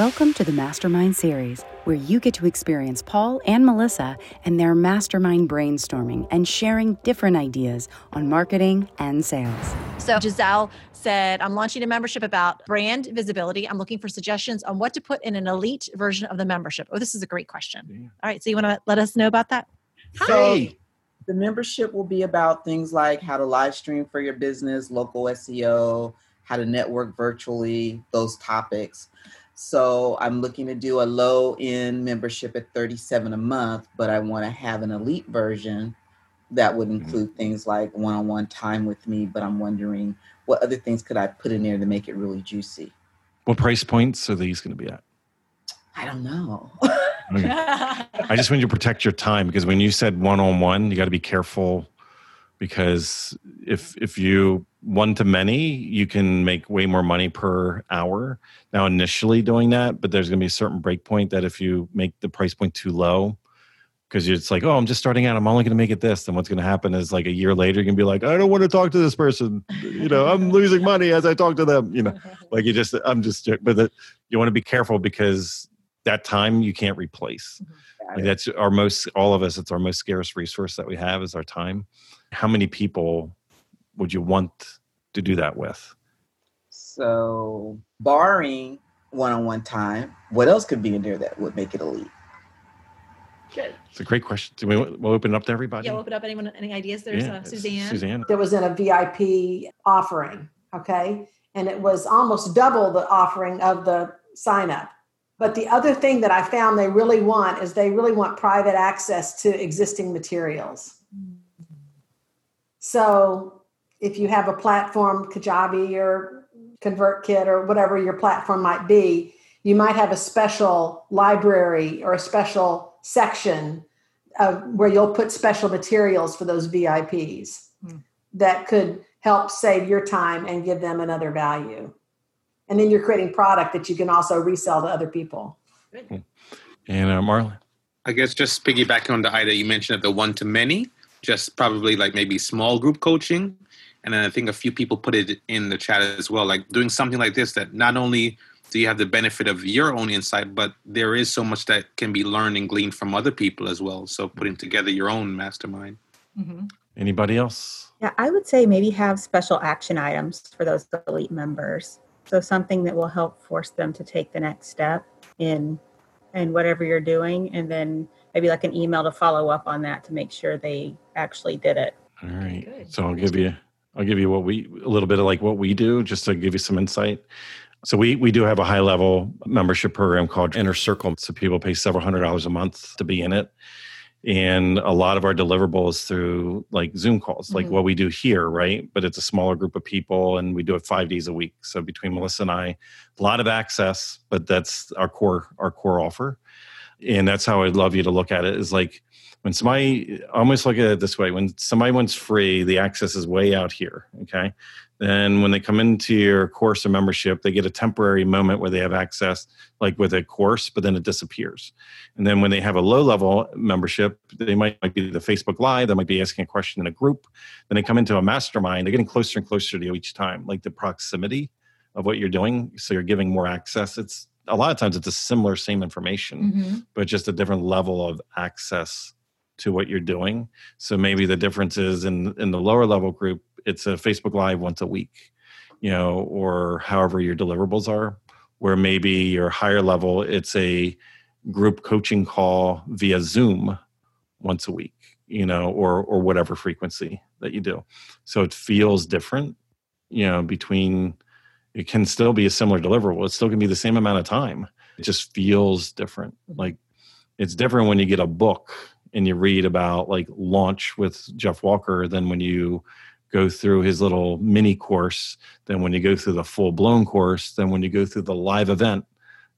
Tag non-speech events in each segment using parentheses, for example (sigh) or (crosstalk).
Welcome to the Mastermind Series, where you get to experience Paul and Melissa and their mastermind brainstorming and sharing different ideas on marketing and sales. So, Giselle said, I'm launching a membership about brand visibility. I'm looking for suggestions on what to put in an elite version of the membership. Oh, this is a great question. Yeah. All right. So, you want to let us know about that? So, Hi. the membership will be about things like how to live stream for your business, local SEO, how to network virtually, those topics. So I'm looking to do a low end membership at 37 a month, but I want to have an elite version that would mm-hmm. include mm-hmm. things like one-on-one time with me, but I'm wondering what other things could I put in there to make it really juicy? What price points are these going to be at? I don't know. (laughs) I just want you to protect your time because when you said one-on-one, you got to be careful because if if you one to many, you can make way more money per hour. Now, initially doing that, but there's going to be a certain break point that if you make the price point too low, because it's like, oh, I'm just starting out, I'm only going to make it this. Then what's going to happen is like a year later, you're going to be like, I don't want to talk to this person. You know, I'm losing money as I talk to them. You know, (laughs) like you just, I'm just, but the, you want to be careful because that time you can't replace. Mm-hmm. Like that's our most, all of us, it's our most scarce resource that we have is our time. How many people would you want to do that with? So, barring one-on-one time, what else could be in there that would make it elite? Good. It's a great question. Do we we'll open it up to everybody? Yeah, we'll open up. Anyone, any ideas? There's yeah, uh, Suzanne. Suzanne. There was in a VIP offering, okay, and it was almost double the offering of the sign up. But the other thing that I found they really want is they really want private access to existing materials. So if you have a platform, Kajabi or ConvertKit or whatever your platform might be, you might have a special library or a special section of where you'll put special materials for those VIPs mm. that could help save your time and give them another value. And then you're creating product that you can also resell to other people. And uh, Marlon? I guess just piggybacking on the idea you mentioned of the one to many, just probably like maybe small group coaching. And then I think a few people put it in the chat as well, like doing something like this that not only do you have the benefit of your own insight, but there is so much that can be learned and gleaned from other people as well. So putting together your own mastermind. Mm-hmm. Anybody else? Yeah, I would say maybe have special action items for those elite members. So something that will help force them to take the next step in in whatever you're doing, and then maybe like an email to follow up on that to make sure they actually did it. All right. Good. So I'll give you I'll give you what we a little bit of like what we do just to give you some insight. So we we do have a high level membership program called Inner Circle. So people pay several hundred dollars a month to be in it. And a lot of our deliverables through like Zoom calls, mm-hmm. like what we do here, right? But it's a smaller group of people and we do it five days a week. So between Melissa and I, a lot of access, but that's our core, our core offer and that's how I'd love you to look at it is like when somebody almost look at it this way when somebody wants free the access is way out here okay then when they come into your course or membership they get a temporary moment where they have access like with a course but then it disappears. And then when they have a low level membership they might, might be the facebook live they might be asking a question in a group. Then they come into a mastermind they're getting closer and closer to you each time like the proximity of what you're doing so you're giving more access. It's a lot of times it's a similar same information mm-hmm. but just a different level of access to what you're doing so maybe the difference is in in the lower level group it's a facebook live once a week you know or however your deliverables are where maybe your higher level it's a group coaching call via zoom once a week you know or or whatever frequency that you do so it feels different you know between it can still be a similar deliverable. It's still to be the same amount of time. It just feels different. Like it's different when you get a book and you read about like launch with Jeff Walker than when you go through his little mini course, than when you go through the full blown course, than when you go through the live event.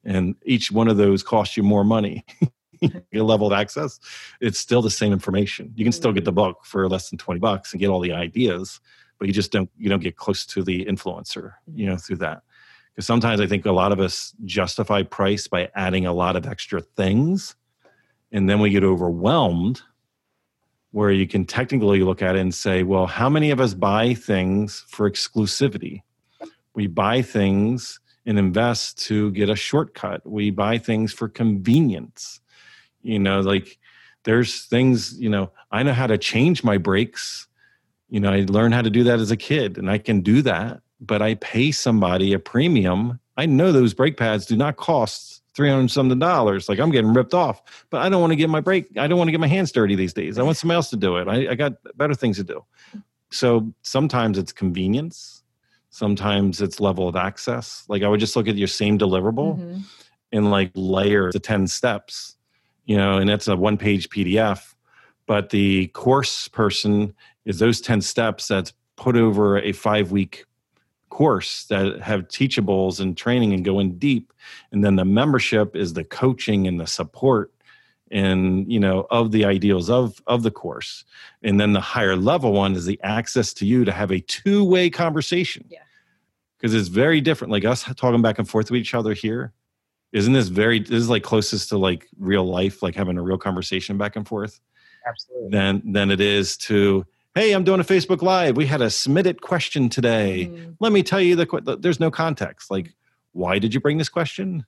And each one of those costs you more money. (laughs) a level of access, it's still the same information. You can still get the mm-hmm. book for less than 20 bucks and get all the ideas, but you just don't you don't get close to the influencer, you know, mm-hmm. through that. Because sometimes I think a lot of us justify price by adding a lot of extra things, and then we get overwhelmed. Where you can technically look at it and say, well, how many of us buy things for exclusivity? We buy things and invest to get a shortcut. We buy things for convenience. You know, like there's things, you know, I know how to change my brakes. You know, I learned how to do that as a kid and I can do that, but I pay somebody a premium. I know those brake pads do not cost 300 something dollars. Like I'm getting ripped off, but I don't want to get my break. I don't want to get my hands dirty these days. I want somebody else to do it. I, I got better things to do. So sometimes it's convenience sometimes it's level of access like i would just look at your same deliverable mm-hmm. and like layer the 10 steps you know and it's a one page pdf but the course person is those 10 steps that's put over a five week course that have teachables and training and go in deep. And then the membership is the coaching and the support and you know of the ideals of of the course. And then the higher level one is the access to you to have a two-way conversation. Yeah. Because it's very different. Like us talking back and forth with each other here isn't this very this is like closest to like real life like having a real conversation back and forth? Absolutely. Than than it is to hey i'm doing a facebook live. We had a submitted question today. Mm. let me tell you the there's no context. Like why did you bring this question?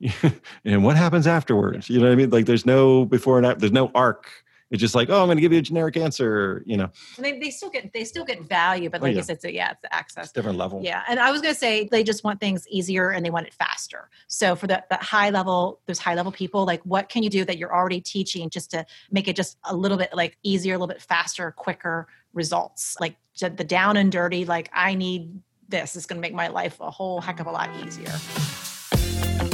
(laughs) And what happens afterwards? You know what i mean? Like there's no before and after there's no arc it's just like oh i'm going to give you a generic answer you know? And they, they still get they still get value but oh, like oh, yeah. i said so yeah it's the access. It's different level. Yeah and i was going to say they just want things easier and they want it faster. So for that, that high level those high level people like what can you do that you're already teaching just to make it just a little bit like easier a little bit faster quicker results? Like the down and dirty like i need this. Is going to make my life a whole heck of a lot easier